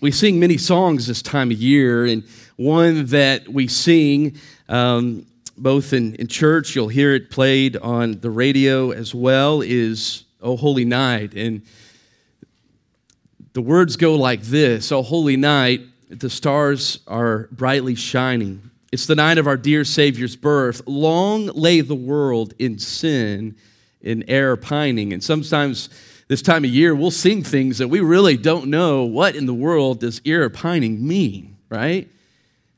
we sing many songs this time of year, and one that we sing um, both in, in church, you'll hear it played on the radio as well, is O Holy Night. And the words go like this O Holy Night, the stars are brightly shining. It's the night of our dear Savior's birth. Long lay the world in sin, in error pining. And sometimes this time of year, we'll sing things that we really don't know what in the world does error pining mean, right?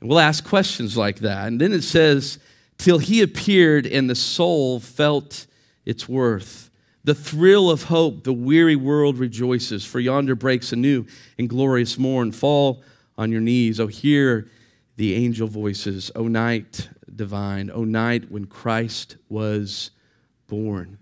And we'll ask questions like that. And then it says, till he appeared and the soul felt its worth. The thrill of hope, the weary world rejoices, for yonder breaks a new and glorious morn. Fall on your knees, oh, hear the angel voices, O night divine, O night when Christ was born.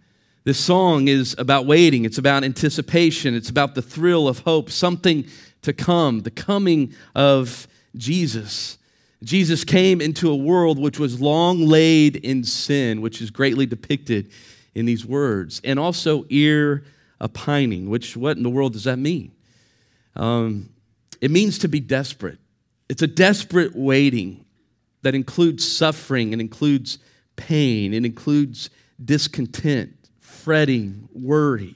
This song is about waiting, it's about anticipation, it's about the thrill of hope, something to come, the coming of Jesus. Jesus came into a world which was long laid in sin, which is greatly depicted in these words, and also ear a pining, which what in the world does that mean? Um, it means to be desperate. It's a desperate waiting that includes suffering and includes pain, it includes discontent, fretting, worry.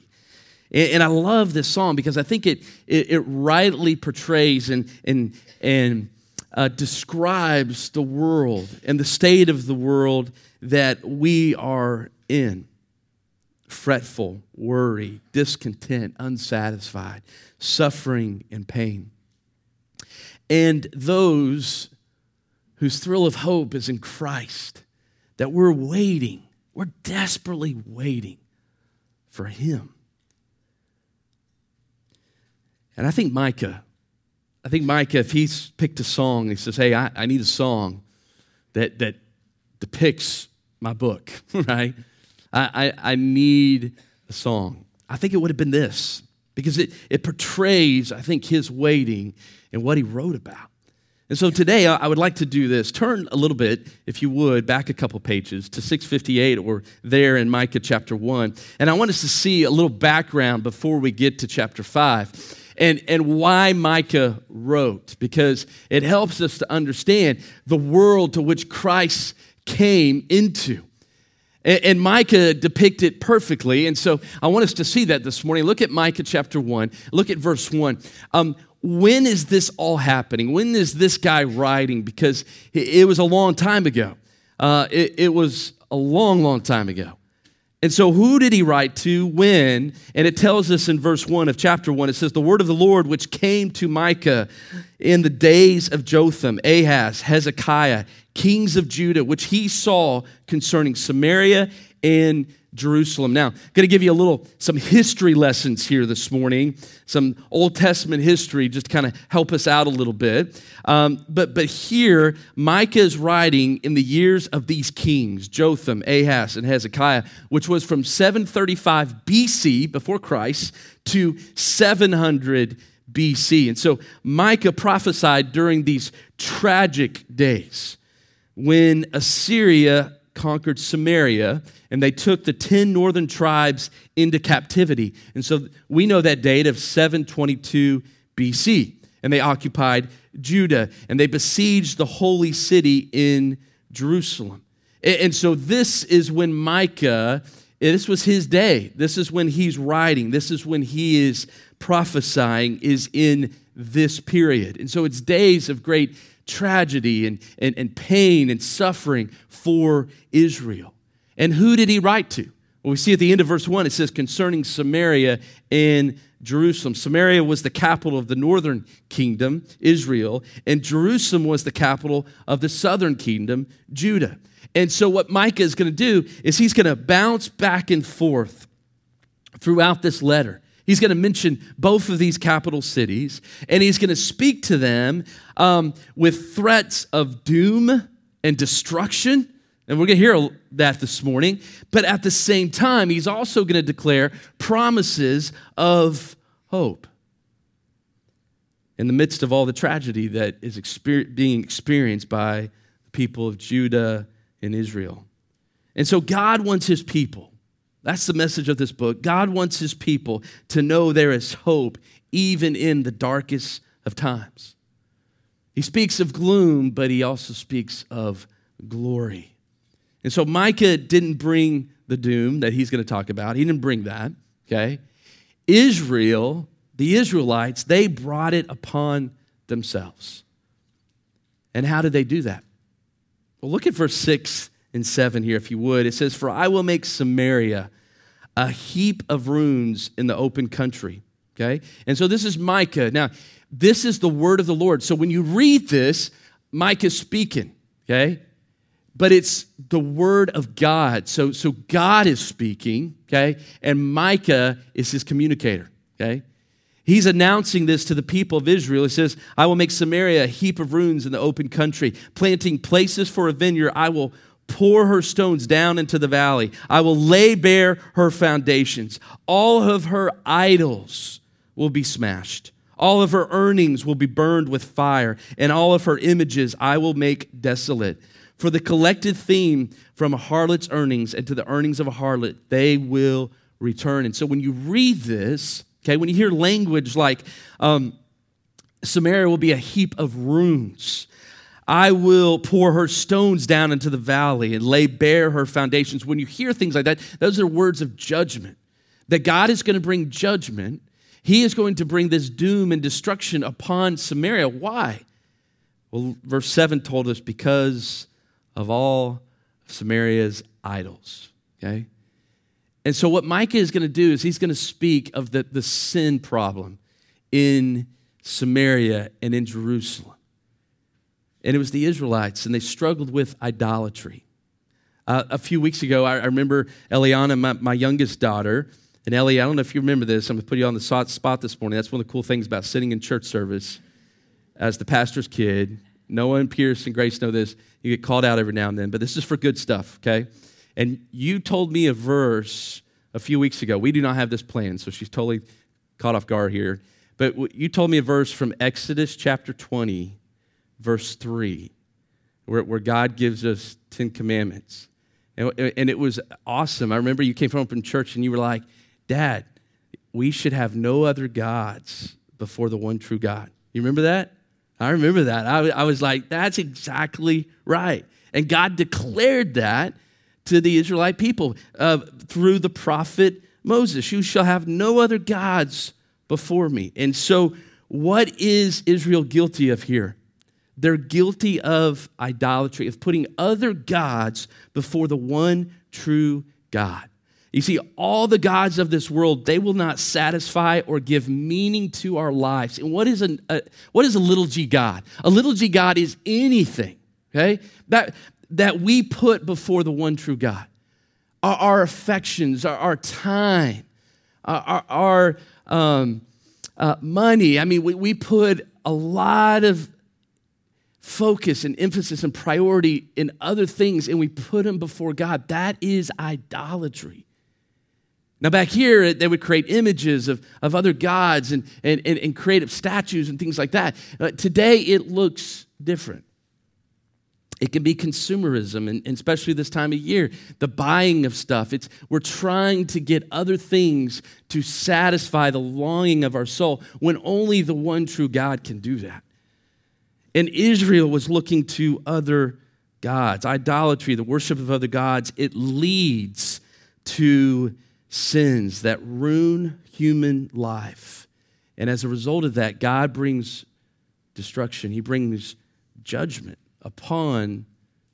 And, I love this song because I think it, it, it rightly portrays and, and, and uh, describes the world and the state of the world that we are in fretful, worry, discontent, unsatisfied, suffering, and pain. And those whose thrill of hope is in Christ, that we're waiting, we're desperately waiting for Him. And I think Micah I think Micah, if he's picked a song, he says, Hey, I, I need a song that, that depicts my book, right? I, I, I need a song. I think it would have been this because it, it portrays, I think, his waiting and what he wrote about. And so today I would like to do this. Turn a little bit, if you would, back a couple pages to 658 or there in Micah chapter 1. And I want us to see a little background before we get to chapter 5 and, and why Micah wrote, because it helps us to understand the world to which Christ came into. And, Micah depicts it perfectly. And so I want us to see that this morning. Look at Micah chapter 1, look at verse 1. Um, when is this all happening? When is this guy writing? Because it, was a long time ago. Uh, it, it was a long, long time ago. And so, who did he write to when? And it tells us in verse 1 of chapter 1 it says, The word of the Lord which came to Micah in the days of Jotham, Ahaz, Hezekiah, kings of Judah, which he saw concerning Samaria and Jerusalem. Now, I'm going to give you a little, some history lessons here this morning, some Old Testament history, just kind of help us out a little bit. Um, but, but here, Micah is writing in the years of these kings, Jotham, Ahaz, and Hezekiah, which was from 735 BC, before Christ, to 700 BC. And so Micah prophesied during these tragic days when Assyria conquered Samaria and they took the 10 northern tribes into captivity. And so we know that date of 722 BC. And they occupied Judah and they besieged the holy city in Jerusalem. And so this is when Micah, eh, this was his day. This is when he's writing. This is when he is prophesying, is in this period. And so it's days of great tragedy and, and, and pain and suffering for Israel. And who did he write to? Well, we see at the end of verse 1, it says, concerning Samaria and Jerusalem. Samaria was the capital of the northern kingdom, Israel, and Jerusalem was the capital of the southern kingdom, Judah. And so, what Micah is going to do is he's going to bounce back and forth throughout this letter. He's going to mention both of these capital cities, and he's going to speak to them um, with threats of doom and destruction and we're going to hear that this morning. But at the same time, he's also going to declare promises of hope in the midst of all the tragedy that is exper- being experienced by the people of Judah and Israel. And so God wants his people. That's the message of this book. God wants his people to know there is hope even in the darkest of times. He speaks of gloom, but he also speaks of glory. And so Micah didn't bring the doom that he's going to talk about. He didn't bring that, okay? Israel, the Israelites, they brought it upon themselves. And how did they do that? Well, look at verse 6 and 7 here, if you would. It says, For I will make Samaria a heap of ruins in the open country. Okay? And so this is Micah. Now, this is the word of the Lord. So when you read this, Micah's speaking, okay? But it's the word of God. So, so God is speaking, okay? And Micah is his communicator, okay? He's announcing this to the people of Israel. He says, I will make Samaria a heap of ruins in the open country, planting places for a vineyard. I will pour her stones down into the valley. I will lay bare her foundations. All of her idols will be smashed. All of her earnings will be burned with fire, and all of her images I will make desolate. For the collected theme from a harlot's earnings and to the earnings of a harlot, they will return. And so when you read this, okay, when you hear language like um, Samaria will be a heap of ruins, I will pour her stones down into the valley and lay bare her foundations. When you hear things like that, those are words of judgment. That God is going to bring judgment he is going to bring this doom and destruction upon Samaria. Why? Well, verse 7 told us because of all Samaria's idols. Okay? And so, what Micah is going to do is he's going to speak of the, the sin problem in Samaria and in Jerusalem. And it was the Israelites, and they struggled with idolatry. Uh, a few weeks ago, I, I remember Eliana, my, my youngest daughter, and Ellie, I don't know if you remember this. I'm going to put you on the spot this morning. That's one of the cool things about sitting in church service as the pastor's kid. Noah and Pierce and Grace know this. You get called out every now and then, but this is for good stuff, okay? And you told me a verse a few weeks ago. We do not have this plan, so she's totally caught off guard here. But you told me a verse from Exodus chapter 20, verse 3, where, where God gives us 10 commandments. And, and it was awesome. I remember you came home from church and you were like, Dad, we should have no other gods before the one true God. You remember that? I remember that. I, I was like, that's exactly right. And God declared that to the Israelite people uh, through the prophet Moses. You shall have no other gods before me. And so, what is Israel guilty of here? They're guilty of idolatry, of putting other gods before the one true God. You see, all the gods of this world, they will not satisfy or give meaning to our lives. And what is, a, what is a little g God? A little g God is anything, okay, that, that we put before the one true God. Our, our affections, our, our time, our, our um, uh, money. I mean, we, we put a lot of focus and emphasis and priority in other things and we put them before God. That is idolatry. Now, back here, they would create images of, of other gods and, and, and, and creative statues and things like that. Uh, today, it looks different. It can be consumerism, and, and, especially this time of year, the buying of stuff. It's, we're trying to get other things to satisfy the longing of our soul when only the one true God can do that. And Israel was looking to other gods. Idolatry, the worship of other gods, it leads to sins that ruin human life. And as a result of that, God brings destruction, He brings judgment upon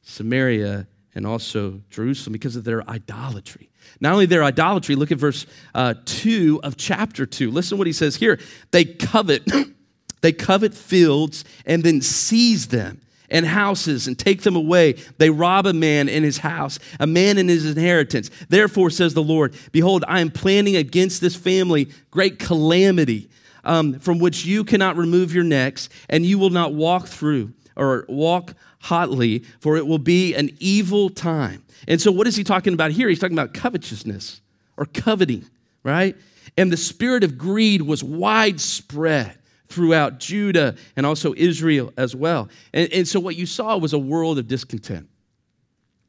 Samaria and also Jerusalem because of their idolatry. Not only their idolatry, look at verse uh, 2 of chapter 2. Listen to what he says here. They covet, they covet fields and then seize them and houses and take them away. They rob a man in his house, a man in his inheritance. Therefore, says the Lord, Behold, I am planning against this family great calamity um, from which you cannot remove your necks, and you will not walk through or walk hotly, for it will be an evil time. And so, what is he talking about here? He's talking about covetousness or coveting, right? And the spirit of greed was widespread throughout Judah and also Israel as well. And, and so what you saw was a world of discontent,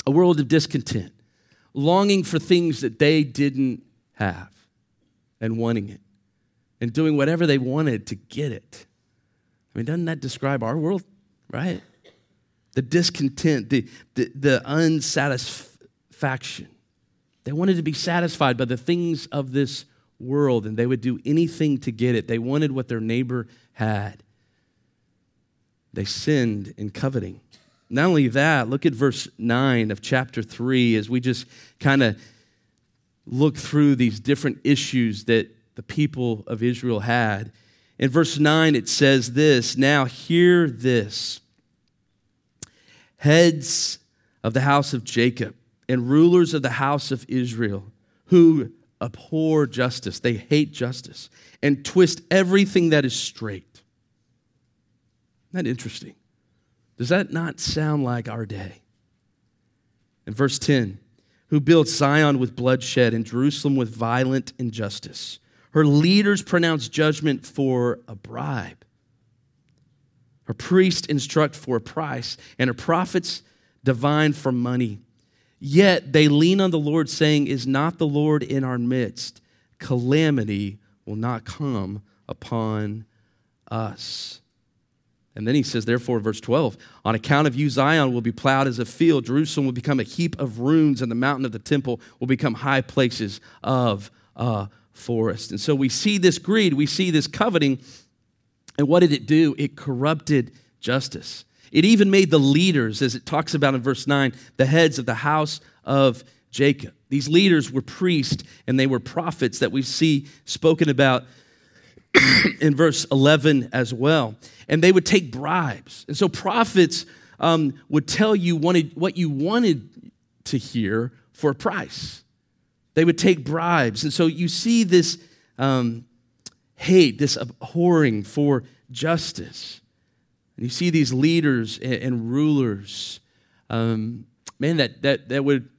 a world of discontent, longing for things that they didn't have and wanting it and doing whatever they wanted to get it. I mean, doesn't that describe our world, right? The discontent, the, the, the unsatisfaction. They wanted to be satisfied by the things of this world and they would do anything to get it. They wanted what their neighbor had. They sinned in coveting. Not only that, look at verse 9 of chapter 3 as we just kind of look through these different issues that the people of Israel had. In verse 9, it says this Now hear this heads of the house of Jacob and rulers of the house of Israel who abhor justice, they hate justice, and twist everything that is straight. Isn't that interesting? Does that not sound like our day? In verse 10, who built Zion with bloodshed and Jerusalem with violent injustice. Her leaders pronounce judgment for a bribe. Her priests instruct for a price, and her prophets divine for money. Yet they lean on the Lord, saying, Is not the Lord in our midst? Calamity will not come upon us. And then he says, therefore, verse 12, on account of you, Zion will be plowed as a field, Jerusalem will become a heap of ruins, and the mountain of the temple will become high places of a forest. And so we see this greed, we see this coveting, and what did it do? It corrupted justice. It even made the leaders, as it talks about in verse 9, the heads of the house of Jacob. These leaders were priests and they were prophets that we see spoken about in verse 11 as well. And they would take bribes. And so prophets um, would tell you wanted, what you wanted to hear for a price. They would take bribes. And so you see this um, hate, this abhorring for justice. And you see these leaders and, rulers, um, man, that, that, that would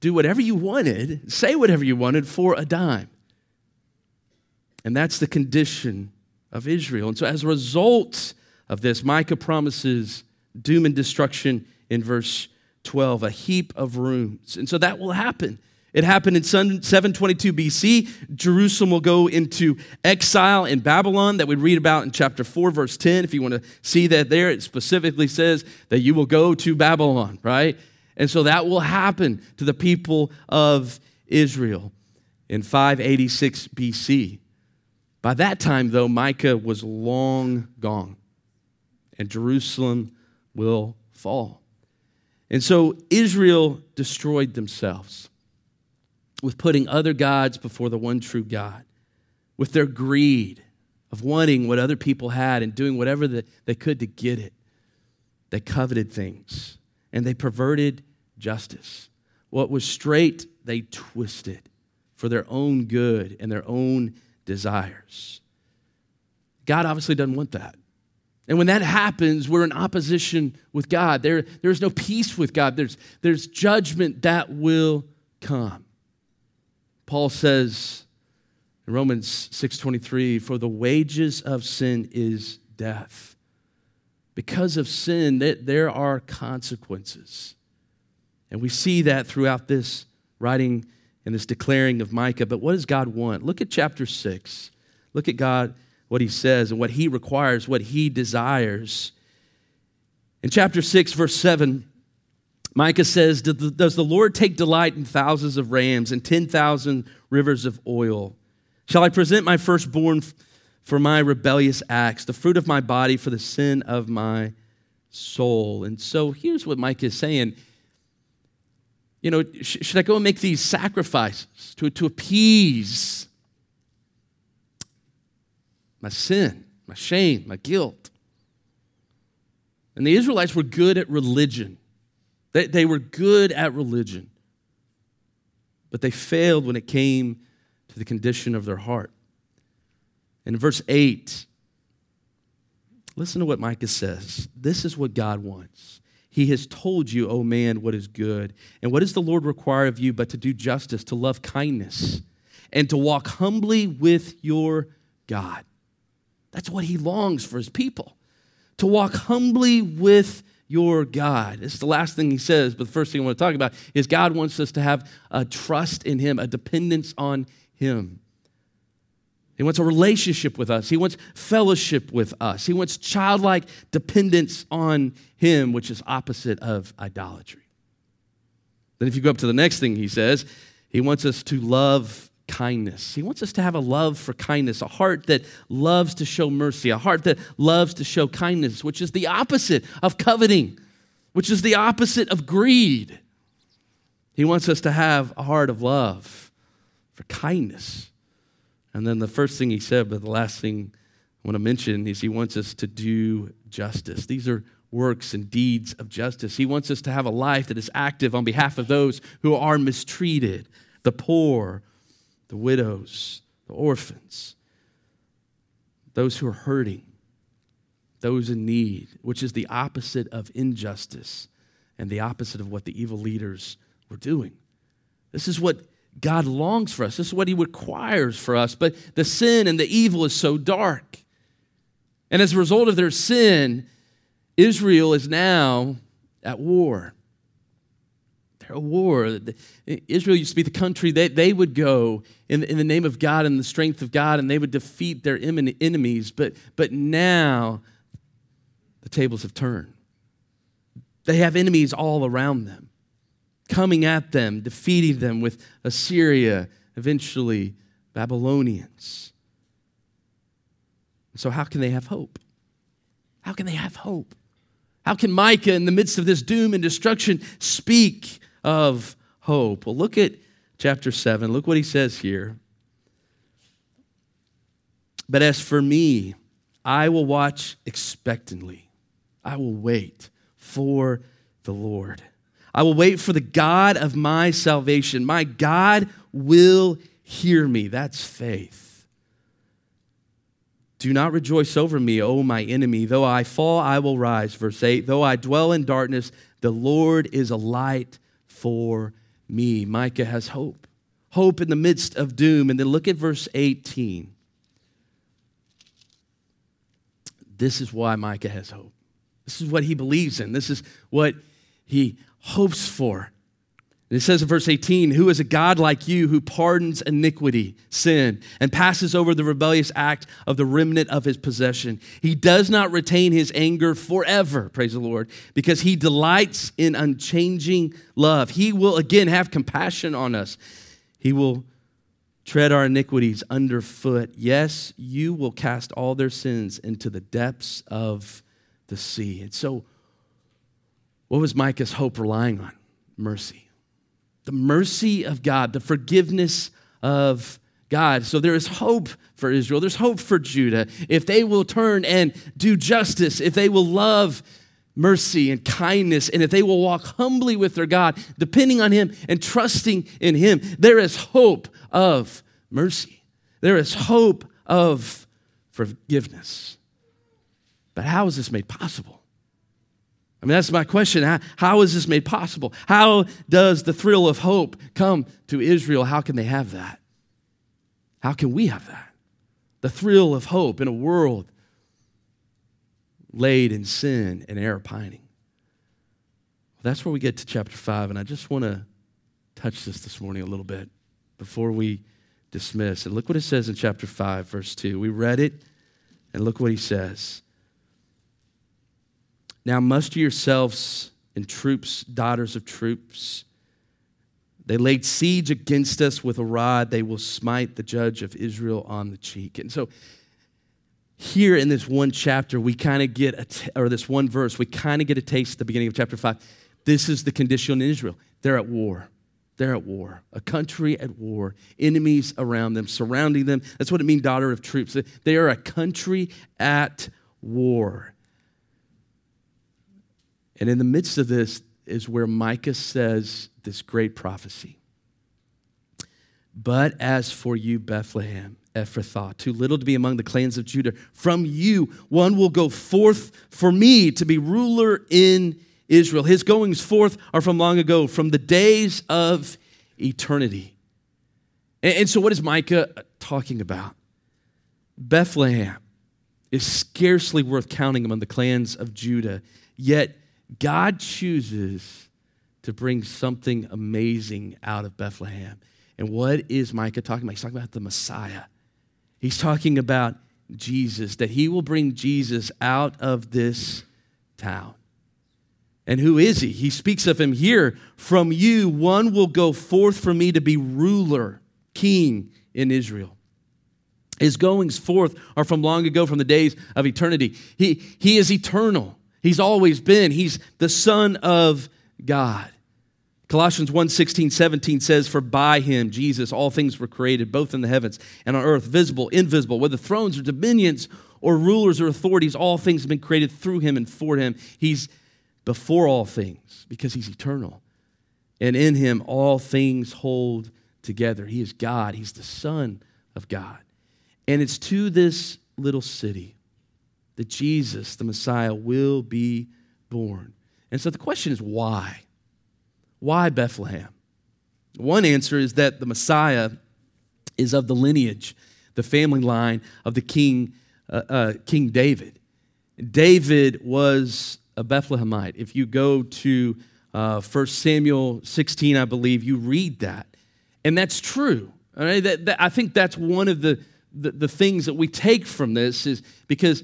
do whatever you wanted, say whatever you wanted for a dime. And that's the condition of Israel. And so, as a result of this, Micah promises doom and destruction in verse 12, a heap of ruins. And so that will happen. It happened in 722 BC. Jerusalem will go into exile in Babylon that we read about in chapter 4, verse 10. If you want to see that there, it specifically says that you will go to Babylon, right? And so that will happen to the people of Israel in 586 BC. By that time, though, Micah was long gone, and Jerusalem will fall. And so Israel destroyed themselves with putting other gods before the one true God, with their greed of wanting what other people had and doing whatever that they could to get it. They coveted things and they perverted justice. What was straight, they twisted for their own good and their own desires. God obviously doesn't want that. And when that happens, we're in opposition with God. There, there's no peace with God. There's, there's judgment that will come. Paul says in Romans 6:23, "For the wages of sin is death." Because of sin, there are consequences. And we see that throughout this writing and this declaring of Micah. But what does God want? Look at chapter 6. Look at God, what he says and what he requires, what he desires. In chapter 6, verse 7, Micah says, Does the Lord take delight in thousands of rams and 10,000 rivers of oil? Shall I present my firstborn for my rebellious acts, the fruit of my body for the sin of my soul? And so here's what Micah is saying you know, sh- should I go and make these sacrifices to, to appease my sin, my shame, my guilt? And the Israelites were good at religion. They, they were good at religion. But they failed when it came to the condition of their heart. In verse 8, listen to what Micah says. This is what God wants. He has told you, O oh man, what is good. And what does the Lord require of you but to do justice, to love kindness, and to walk humbly with your God? That's what he longs for his people, to walk humbly with your God. It's the last thing he says, but the first thing I want to talk about is God wants us to have a trust in him, a dependence on him. He wants a relationship with us. He wants fellowship with us. He wants childlike dependence on Him, which is opposite of idolatry. Then, if you go up to the next thing he says, he wants us to love kindness. He wants us to have a love for kindness, a heart that loves to show mercy, a heart that loves to show kindness, which is the opposite of coveting, which is the opposite of greed. He wants us to have a heart of love for kindness. And then the first thing he said, but the last thing I want to mention is he wants us to do justice. These are works and deeds of justice. He wants us to have a life that is active on behalf of those who are mistreated, the poor, the widows, the orphans, those who are hurting, those in need, which is the opposite of injustice and the opposite of what the evil leaders were doing. This is what God longs for us. This is what He requires for us. But the sin and the evil is so dark. And as a result of their sin, Israel is now at war. They're war. Israel used to be the country that they would go in, in the name of God and the strength of God, and they would defeat their enemies. But, but now the tables have turned. They have enemies all around them, coming at them, defeating them with Assyria, eventually Babylonians. So, how can they have hope? How can they have hope? How can Micah, in the midst of this doom and destruction, speak of hope? Well, look at chapter 7. Look what he says here. But as for me, I will watch expectantly. I will wait for the Lord. I will wait for the God of my salvation. My God will hear me. That's faith. Do not rejoice over me, O my enemy. Though I fall, I will rise. Verse 8 Though I dwell in darkness, the Lord is a light for me. Micah has hope. Hope in the midst of doom. And then look at verse 18. This is why Micah has hope. This is what he believes in. This is what he hopes for. It says in verse 18, Who is a God like you who pardons iniquity, sin, and passes over the rebellious act of the remnant of his possession? He does not retain his anger forever, praise the Lord, because he delights in unchanging love. He will again have compassion on us. He will tread our iniquities underfoot. Yes, you will cast all their sins into the depths of the sea. And so, what was Micah's hope relying on? Mercy the mercy of God, the forgiveness of God. So there is hope for Israel. There's hope for Judah. If they will turn and do justice, if they will love mercy and kindness, and if they will walk humbly with their God, depending on Him and trusting in Him, there is hope of mercy. There is hope of forgiveness. But how is this made possible? I mean, that's my question. How, how is this made possible? How does the thrill of hope come to Israel? How can they have that? How can we have that? The thrill of hope in a world laid in sin and error pining. That's where we get to chapter 5, and I just want to touch this this morning a little bit before we dismiss. And look what it says in chapter 5, verse 2. We read it, and look what he says. Now muster yourselves in troops, daughters of troops. They laid siege against us with a rod. They will smite the judge of Israel on the cheek. And so, here in this one chapter, we kind of get, a t- or this one verse, we kind of get a taste at the beginning of chapter 5. This is the condition in Israel. They're at war. They're at war. A country at war. Enemies around them, surrounding them. That's what it means, daughter of troops. They are a country at war. And in the midst of this is where Micah says this great prophecy. But as for you, Bethlehem, Ephrathah, too little to be among the clans of Judah, from you one will go forth for me to be ruler in Israel. His goings forth are from long ago, from the days of eternity. And, so, what is Micah talking about? Bethlehem is scarcely worth counting among the clans of Judah, yet God chooses to bring something amazing out of Bethlehem. And what is Micah talking about? He's talking about the Messiah. He's talking about Jesus, that he will bring Jesus out of this town. And who is he? He speaks of him here. From you, one will go forth for me to be ruler, king in Israel. His goings forth are from long ago, from the days of eternity. He, he is eternal. He's always been. He's the Son of God. Colossians 1 16, 17 says, For by him, Jesus, all things were created, both in the heavens and on earth, visible, invisible, whether thrones or dominions or rulers or authorities, all things have been created through him and for him. He's before all things because he's eternal. And in him, all things hold together. He is God, he's the Son of God. And it's to this little city that Jesus, the Messiah, will be born. And so the question is why? Why Bethlehem? One answer is that the Messiah is of the lineage, the family line of the king, uh, uh, King David. David was a Bethlehemite. If you go to uh, 1 Samuel 16, I believe, you read that. And that's true. That, that, I think that's one of the the, the things that we take from this is because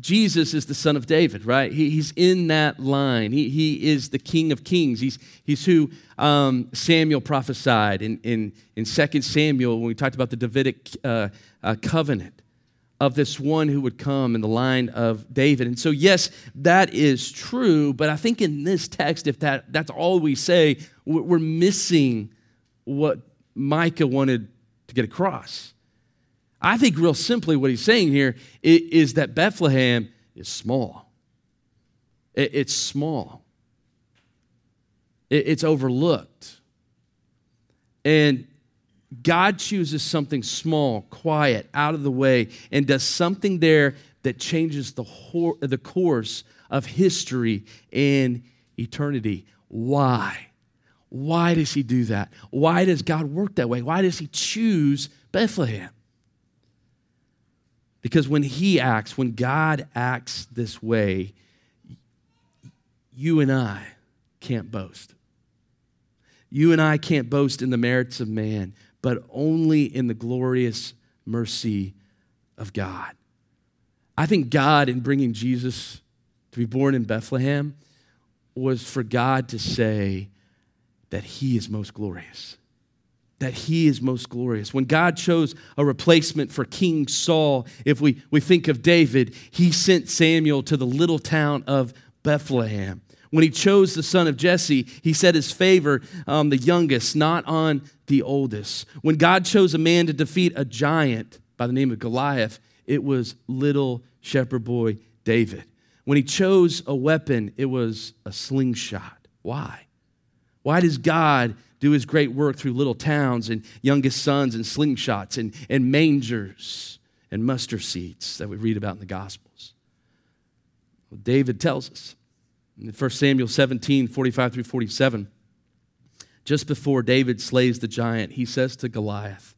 Jesus is the son of David, right? He, he's in that line. He, he is the king of kings. He's, he's who um, Samuel prophesied in, in, in 2 Samuel when we talked about the Davidic uh, uh, covenant of this one who would come in the line of David. And so, yes, that is true, but I think in this text, if that, that's all we say, we're missing what Micah wanted to get across. I think, real simply, what he's saying here is that Bethlehem is small. It's small, it's overlooked. And God chooses something small, quiet, out of the way, and does something there that changes the, whole, the course of history and eternity. Why? Why does he do that? Why does God work that way? Why does he choose Bethlehem? Because when He acts, when God acts this way, you and I can't boast. You and I can't boast in the merits of man, but only in the glorious mercy of God. I think God, in bringing Jesus to be born in Bethlehem, was for God to say that He is most glorious that he is most glorious. When God chose a replacement for King Saul, if we, we think of David, he sent Samuel to the little town of Bethlehem. When he chose the son of Jesse, he set his favor on the youngest, not on the oldest. When God chose a man to defeat a giant by the name of Goliath, it was little shepherd boy David. When he chose a weapon, it was a slingshot. Why? Why does God do his great work through little towns and youngest sons and slingshots and, and mangers and mustard seeds that we read about in the Gospels. Well, David tells us in 1 Samuel 17 45 through 47, just before David slays the giant, he says to Goliath,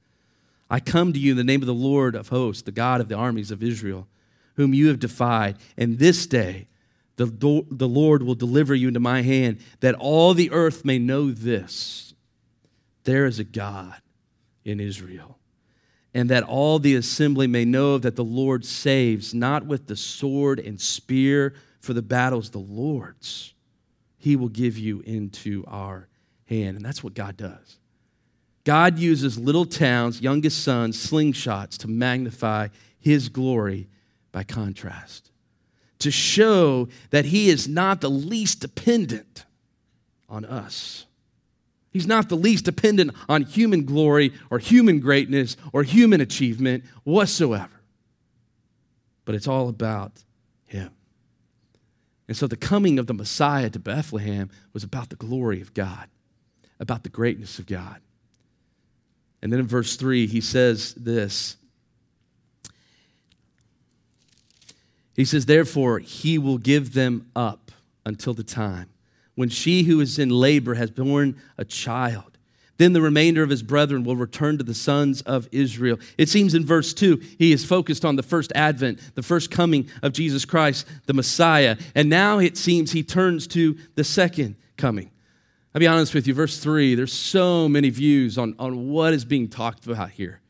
I come to you in the name of the Lord of hosts, the God of the armies of Israel, whom you have defied, and this day the, the Lord will deliver you into my hand, that all the earth may know this there is a God in Israel. And that all the assembly may know that the Lord saves, not with the sword and spear, for the battle's the Lord's. He will give you into our hand. And that's what God does. God uses little towns, youngest sons, slingshots to magnify his glory by contrast, to show that he is not the least dependent on us. He's not the least dependent on human glory or human greatness or human achievement whatsoever. But it's all about Him. And so the coming of the Messiah to Bethlehem was about the glory of God, about the greatness of God. And then in verse 3, he says this He says, Therefore, he will give them up until the time when she who is in labor has borne a child. Then the remainder of his brethren will return to the sons of Israel. It seems in verse 2, he is focused on the first advent, the first coming of Jesus Christ, the Messiah. And now it seems he turns to the second coming. I'll be honest with you, verse 3, there's so many views on, on what is being talked about here.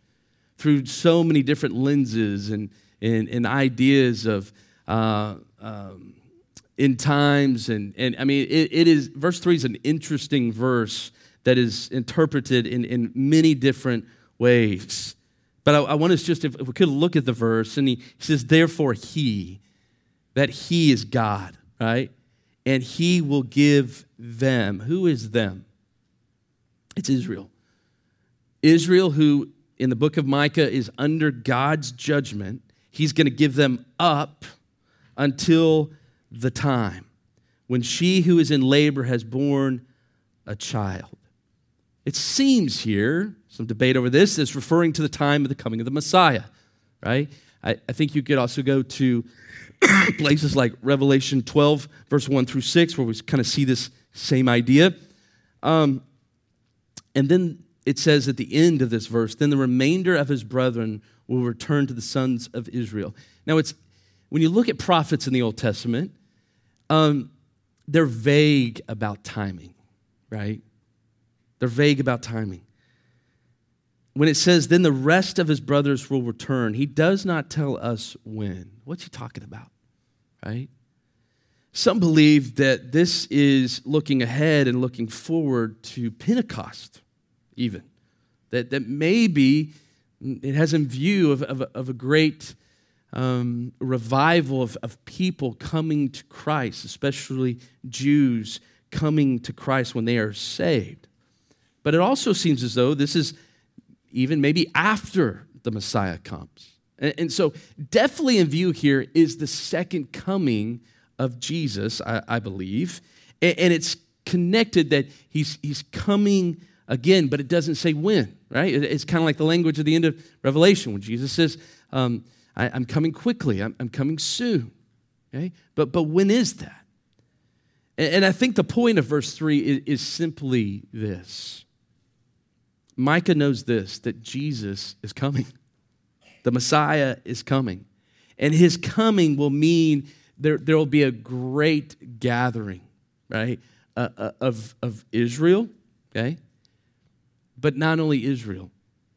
through so many different lenses and, and, and ideas of uh, um, in times. And, and I mean, it, it is, verse 3 is an interesting verse that is interpreted in, in many different ways. But I, I want us just, if, if we could look at the verse, and he, he says, Therefore, he, that he is God, right? And he will give them. Who is them? It's Israel. Israel, who in the book of Micah is under God's judgment, he's going to give them up until the time when she who is in labor has borne a child. It seems here, some debate over this, is referring to the time of the coming of the Messiah, right? I, I think you could also go to places like Revelation 12, verse 1 through 6, where we kind of see this same idea. Um, and then it says at the end of this verse, then the remainder of his brethren will return to the sons of Israel. Now, it's when you look at prophets in the Old Testament, um, they're vague about timing, right? They're vague about timing. When it says, then the rest of his brothers will return, he does not tell us when. What's he talking about, right? Some believe that this is looking ahead and looking forward to Pentecost, even. That, that maybe it has in view of, of, of a great um, revival of, of people coming to Christ, especially Jews coming to Christ when they are saved. But it also seems as though this is even maybe after the Messiah comes. And, and so, definitely in view here is the second coming of Jesus, I, I believe. And, and, it's connected that he's, he's coming again, but it doesn't say when, right? It, it's kind of like the language at the end of Revelation when Jesus says, um, I, am coming quickly, I'm, I'm, coming soon. Okay? But, but when is that? And, I think the point of verse 3 is, is simply this Micah knows this that Jesus is coming, the Messiah is coming. And his coming will mean there, there will be a great gathering, right, uh, uh, of, of Israel, okay? But not only Israel,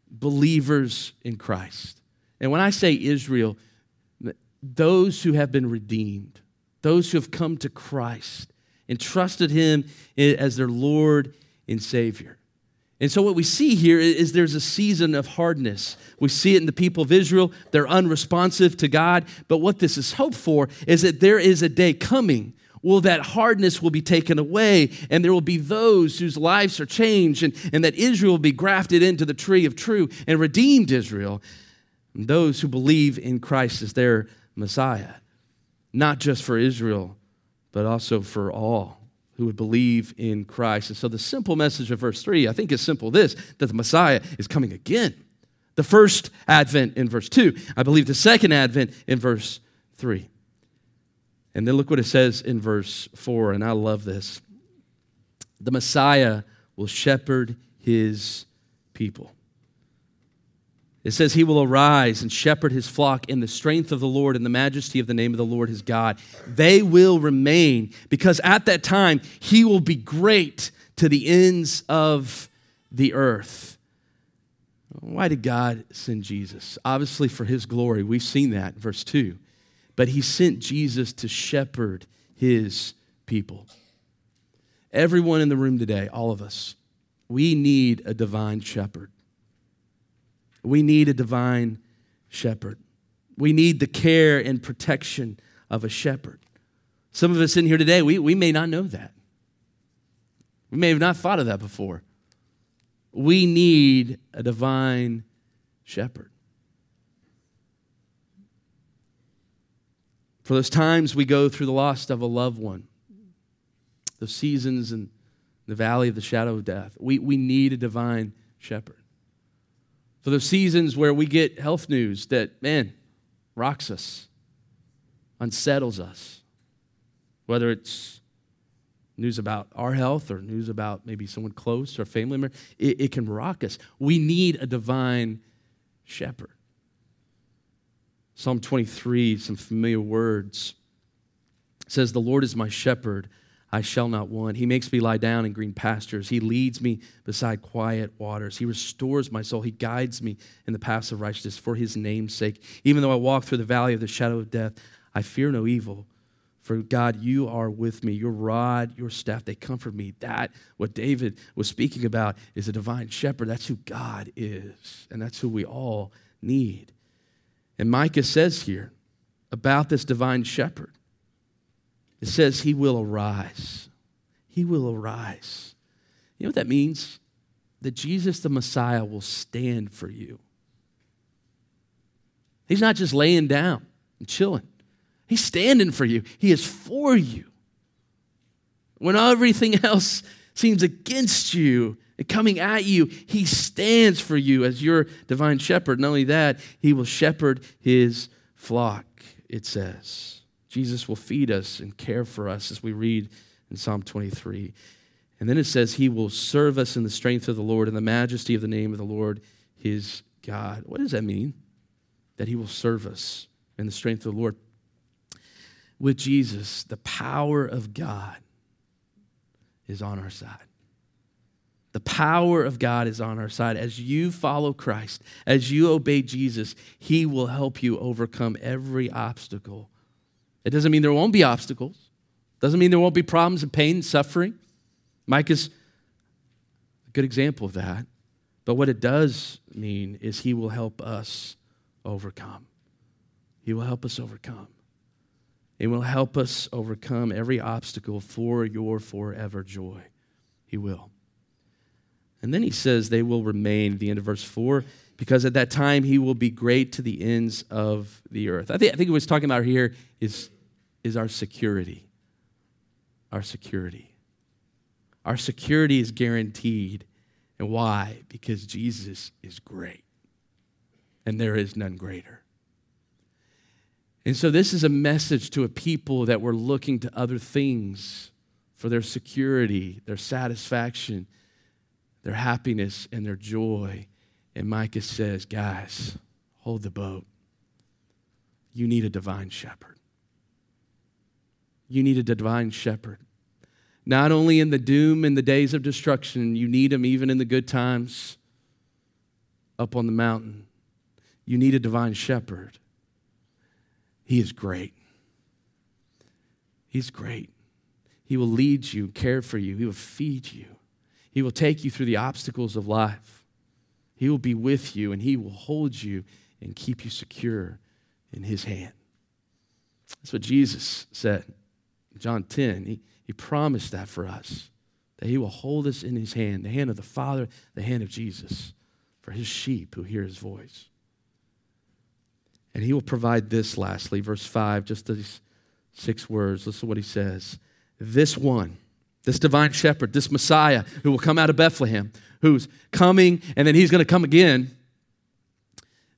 believers in Christ. And when I say Israel, those who have been redeemed, those who have come to Christ and trusted him as their Lord and Savior. And so, what we see here is there's a season of hardness. We see it in the people of Israel. They're unresponsive to God. But what this is hope for is that there is a day coming well, that hardness will be taken away, and there will be those whose lives are changed, and, and that Israel will be grafted into the tree of true and redeemed Israel. Those who believe in Christ as their Messiah, not just for Israel, but also for all who would believe in Christ. And so the simple message of verse 3, I think, is simple this that the Messiah is coming again. The first advent in verse 2, I believe the second advent in verse 3. And then look what it says in verse 4, and I love this. The Messiah will shepherd his people. It says, He will arise and shepherd his flock in the strength of the Lord and the majesty of the name of the Lord his God. They will remain because at that time he will be great to the ends of the earth. Why did God send Jesus? Obviously, for his glory. We've seen that verse 2. But he sent Jesus to shepherd his people. Everyone in the room today, all of us, we need a divine shepherd. We need a divine shepherd. We need the care and protection of a shepherd. Some of us in here today, we, we may not know that. We may have not thought of that before. We need a divine shepherd. For those times we go through the loss of a loved one, those seasons in the valley of the shadow of death, we, we need a divine shepherd for the seasons where we get health news that, man, rocks us, unsettles us, whether it's news about our health or news about maybe someone close or family member, it, it can rock us. We need a divine shepherd. Psalm 23, some familiar words. says, The Lord is my shepherd. I shall not want. He makes me lie down in green pastures. He leads me beside quiet waters. He restores my soul. He guides me in the paths of righteousness for his name's sake. Even though I walk through the valley of the shadow of death, I fear no evil. For God, you are with me. Your rod, your staff, they comfort me. That, what David was speaking about, is a divine shepherd. That's who God is, and that's who we all need. And Micah says here about this divine shepherd it says, He will arise. He will arise. You know what that means? That Jesus the Messiah will stand for you. He's not just laying down and chilling, He's standing for you. He is for you. When everything else seems against you and coming at you, He stands for you as your divine shepherd. Not only that, He will shepherd His flock, it says. Jesus will feed us and care for us as we read in Psalm 23. And then it says, He will serve us in the strength of the Lord and the majesty of the name of the Lord, his God. What does that mean? That He will serve us in the strength of the Lord. With Jesus, the power of God is on our side. The power of God is on our side. As you follow Christ, as you obey Jesus, He will help you overcome every obstacle it doesn't mean there won't be obstacles. Doesn't mean there won't be problems and pain and suffering. Micah is a good example of that. But what it does mean is he will help us overcome. He will help us overcome. He will help us overcome every obstacle for your forever joy. He will. And then he says they will remain, the end of verse 4, because at that time he will be great to the ends of the earth. I think, I think what he's talking about here is is our security. Our security. Our security is guaranteed. And why? Because Jesus is great, and there is none greater. And so, this is a message to a people that were looking to other things for their security, their satisfaction, their happiness, and their joy. And Micah says, Guys, hold the boat. You need a divine shepherd you need a divine shepherd. Not only in the doom and the days of destruction, you need him even in the good times up on the mountain. You need a divine shepherd. He is great. He's great. He will lead you, care for you, He will feed you, He will take you through the obstacles of life. He will be with you, and He will hold you and keep you secure in His hand. That's what Jesus said. John 10, he, he promised that for us, that he will hold us in his hand, the hand of the Father, the hand of Jesus, for his sheep who hear his voice. And he will provide this lastly, verse 5, just these six words. Listen to what he says. This one, this divine shepherd, this Messiah who will come out of Bethlehem, who's coming and then he's going to come again,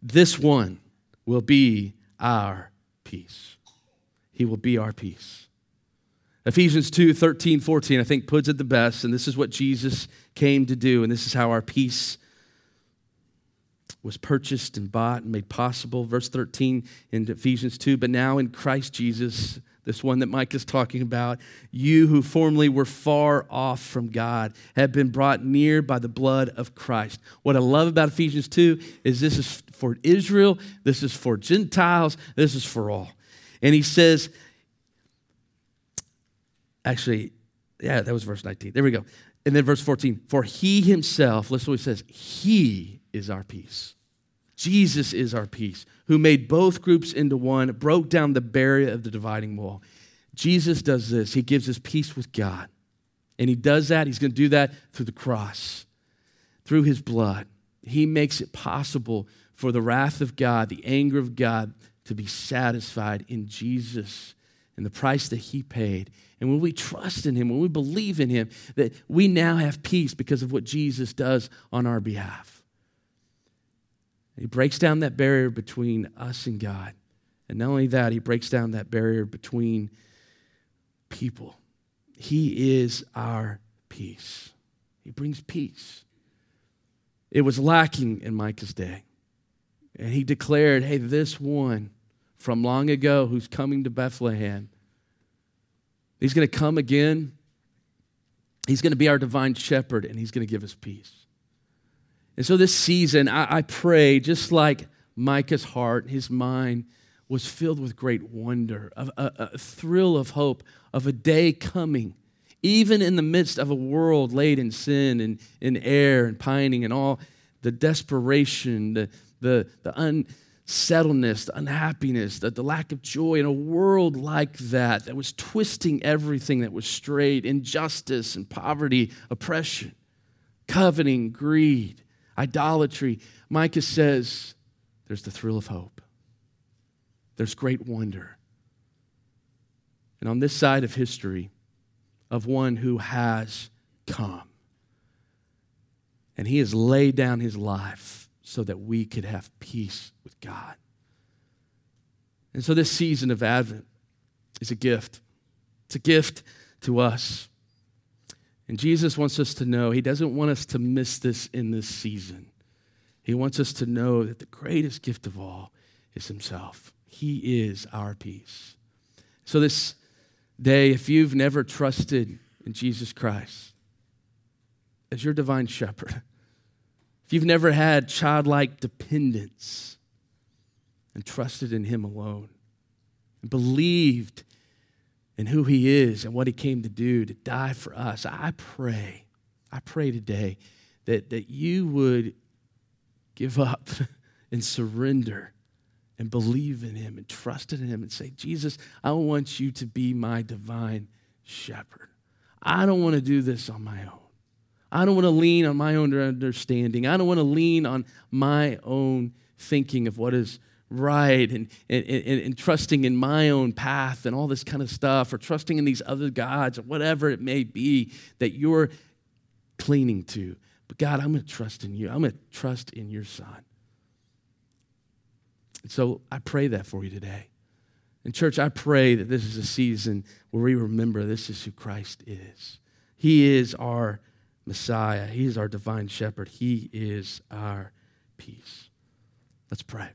this one will be our peace. He will be our peace. Ephesians 2 13, 14, I think puts it the best, and this is what Jesus came to do, and this is how our peace was purchased and bought and made possible. Verse 13 in Ephesians 2 But now in Christ Jesus, this one that Micah is talking about, you who formerly were far off from God have been brought near by the blood of Christ. What I love about Ephesians 2 is this is for Israel, this is for Gentiles, this is for all. And he says, Actually, yeah, that was verse 19. There we go. And then verse 14. For he himself, listen what he says, he is our peace. Jesus is our peace, who made both groups into one, broke down the barrier of the dividing wall. Jesus does this. He gives us peace with God. And he does that, he's going to do that through the cross, through his blood. He makes it possible for the wrath of God, the anger of God, to be satisfied in Jesus and the price that he paid. And when we trust in Him, when we believe in Him, that we now have peace because of what Jesus does on our behalf. He breaks down that barrier between us and God. And not only that, He breaks down that barrier between people. He is our peace. He brings peace. It was lacking in Micah's day. And he declared, hey, this one from long ago who's coming to Bethlehem He's going to come again He's going to be our divine shepherd and he's going to give us peace. And so this season, I, I pray, just like Micah's heart, his mind was filled with great wonder, a, a, thrill of hope of a day coming, even in the midst of a world laid in sin and in error pining and all the desperation, the, the, the unsettledness, the unhappiness, the, the lack of joy in a world like that, that was twisting everything that was straight, injustice and poverty, oppression, coveting, greed, idolatry. Micah says there's the thrill of hope, there's great wonder. And on this side of history, of one who has come and he has laid down his life so that we could have peace with God. And so this season of Advent is a gift. It's a gift to us. And Jesus wants us to know, he doesn't want us to miss this in this season. He wants us to know that the greatest gift of all is himself. He is our peace. So this day, if you've never trusted in Jesus Christ as your divine shepherd, if you've never had childlike dependence and trusted in Him alone, and believed in who He is and what He came to do to die for us, I pray, I pray today that, that you would give up and surrender and believe in Him and trust in Him and say, Jesus, I want you to be my divine shepherd. I don't want to do this on my own. I don't want to lean on my own understanding. I don't want to lean on my own thinking of what is right and, and, and, and, trusting in my own path and all this kind of stuff, or trusting in these other gods, or whatever it may be that you're clinging to. But God, I'm going to trust in you. I'm going to trust in your Son. And so I pray that for you today. And, church, I pray that this is a season where we remember this is who Christ is. He is our Messiah. He is our divine shepherd. He is our peace. Let's pray.